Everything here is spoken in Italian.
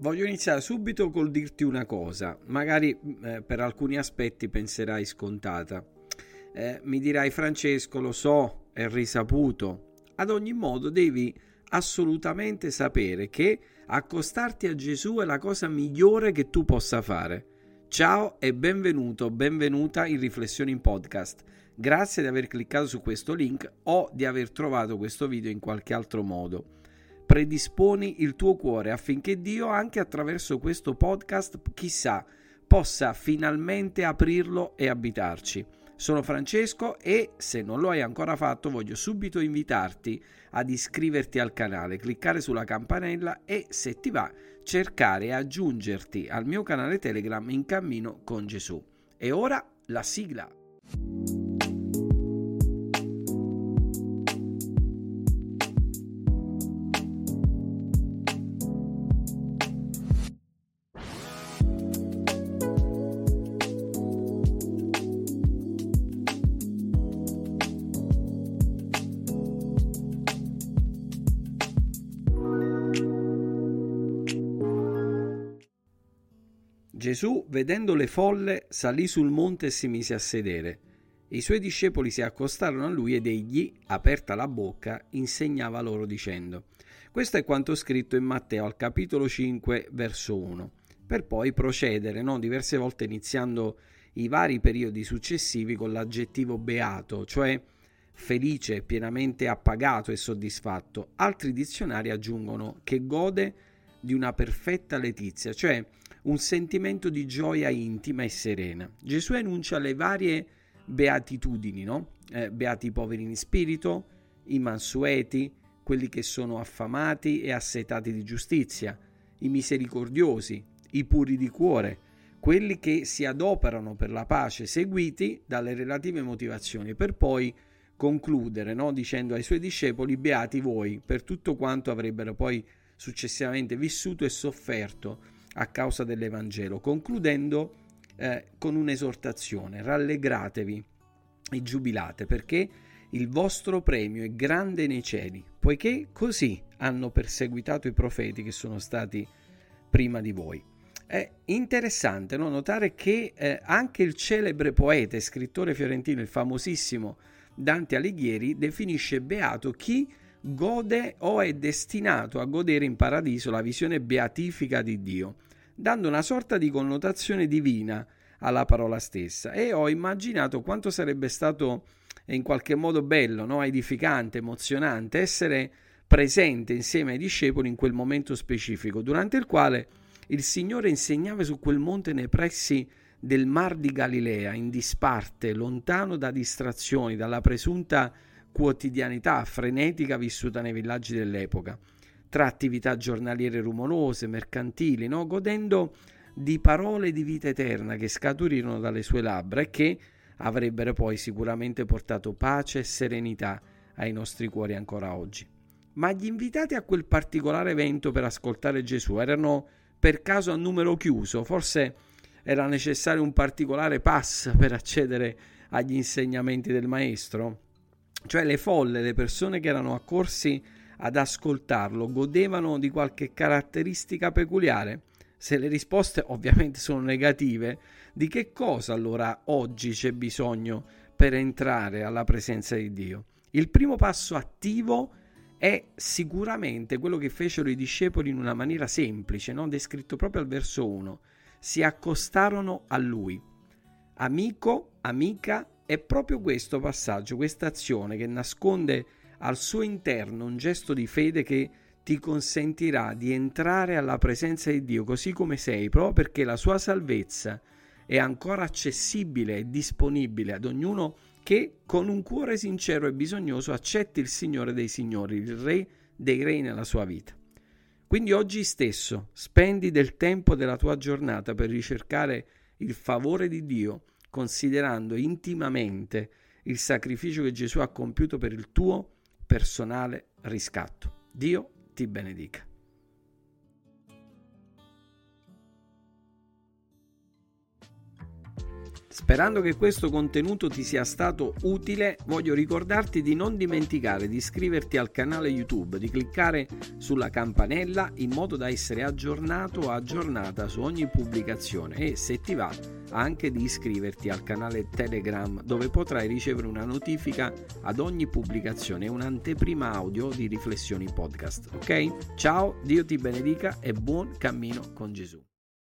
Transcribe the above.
voglio iniziare subito col dirti una cosa, magari eh, per alcuni aspetti penserai scontata. Eh, mi dirai Francesco, lo so, è risaputo. Ad ogni modo devi assolutamente sapere che accostarti a Gesù è la cosa migliore che tu possa fare. Ciao e benvenuto, benvenuta in Riflessioni in Podcast. Grazie di aver cliccato su questo link o di aver trovato questo video in qualche altro modo. Predisponi il tuo cuore affinché Dio, anche attraverso questo podcast, chissà, possa finalmente aprirlo e abitarci. Sono Francesco e se non lo hai ancora fatto voglio subito invitarti ad iscriverti al canale, cliccare sulla campanella e se ti va cercare e aggiungerti al mio canale Telegram in cammino con Gesù. E ora la sigla. Gesù, vedendo le folle, salì sul monte e si mise a sedere. I suoi discepoli si accostarono a lui ed egli, aperta la bocca, insegnava loro dicendo. Questo è quanto scritto in Matteo al capitolo 5, verso 1, per poi procedere no? diverse volte iniziando i vari periodi successivi con l'aggettivo beato, cioè felice, pienamente appagato e soddisfatto. Altri dizionari aggiungono che gode di una perfetta letizia, cioè un sentimento di gioia intima e serena. Gesù enuncia le varie beatitudini, no? Eh, beati i poveri in spirito, i mansueti, quelli che sono affamati e assetati di giustizia, i misericordiosi, i puri di cuore, quelli che si adoperano per la pace, seguiti dalle relative motivazioni, per poi concludere no? dicendo ai suoi discepoli, beati voi, per tutto quanto avrebbero poi successivamente vissuto e sofferto a causa dell'Evangelo, concludendo eh, con un'esortazione, rallegratevi e giubilate perché il vostro premio è grande nei cieli, poiché così hanno perseguitato i profeti che sono stati prima di voi. È interessante no? notare che eh, anche il celebre poeta e scrittore fiorentino, il famosissimo Dante Alighieri, definisce beato chi gode o è destinato a godere in paradiso la visione beatifica di Dio, dando una sorta di connotazione divina alla parola stessa e ho immaginato quanto sarebbe stato in qualche modo bello, no? edificante, emozionante essere presente insieme ai discepoli in quel momento specifico, durante il quale il Signore insegnava su quel monte nei pressi del Mar di Galilea, in disparte, lontano da distrazioni, dalla presunta quotidianità frenetica vissuta nei villaggi dell'epoca, tra attività giornaliere rumorose, mercantili, no? godendo di parole di vita eterna che scaturirono dalle sue labbra e che avrebbero poi sicuramente portato pace e serenità ai nostri cuori ancora oggi. Ma gli invitati a quel particolare evento per ascoltare Gesù erano per caso a numero chiuso, forse era necessario un particolare pass per accedere agli insegnamenti del maestro? Cioè le folle, le persone che erano accorsi ad ascoltarlo, godevano di qualche caratteristica peculiare? Se le risposte ovviamente sono negative, di che cosa allora oggi c'è bisogno per entrare alla presenza di Dio? Il primo passo attivo è sicuramente quello che fecero i discepoli in una maniera semplice, no? descritto proprio al verso 1. Si accostarono a lui. Amico, amica, è proprio questo passaggio, questa azione che nasconde al suo interno un gesto di fede che ti consentirà di entrare alla presenza di Dio così come sei, proprio perché la sua salvezza è ancora accessibile e disponibile ad ognuno che con un cuore sincero e bisognoso accetti il Signore dei Signori, il Re dei Re nella sua vita. Quindi oggi stesso spendi del tempo della tua giornata per ricercare il favore di Dio considerando intimamente il sacrificio che Gesù ha compiuto per il tuo personale riscatto. Dio ti benedica. Sperando che questo contenuto ti sia stato utile, voglio ricordarti di non dimenticare di iscriverti al canale YouTube, di cliccare sulla campanella in modo da essere aggiornato o aggiornata su ogni pubblicazione e se ti va anche di iscriverti al canale Telegram dove potrai ricevere una notifica ad ogni pubblicazione e un'anteprima audio di riflessioni podcast. Ok? Ciao, Dio ti benedica e buon cammino con Gesù.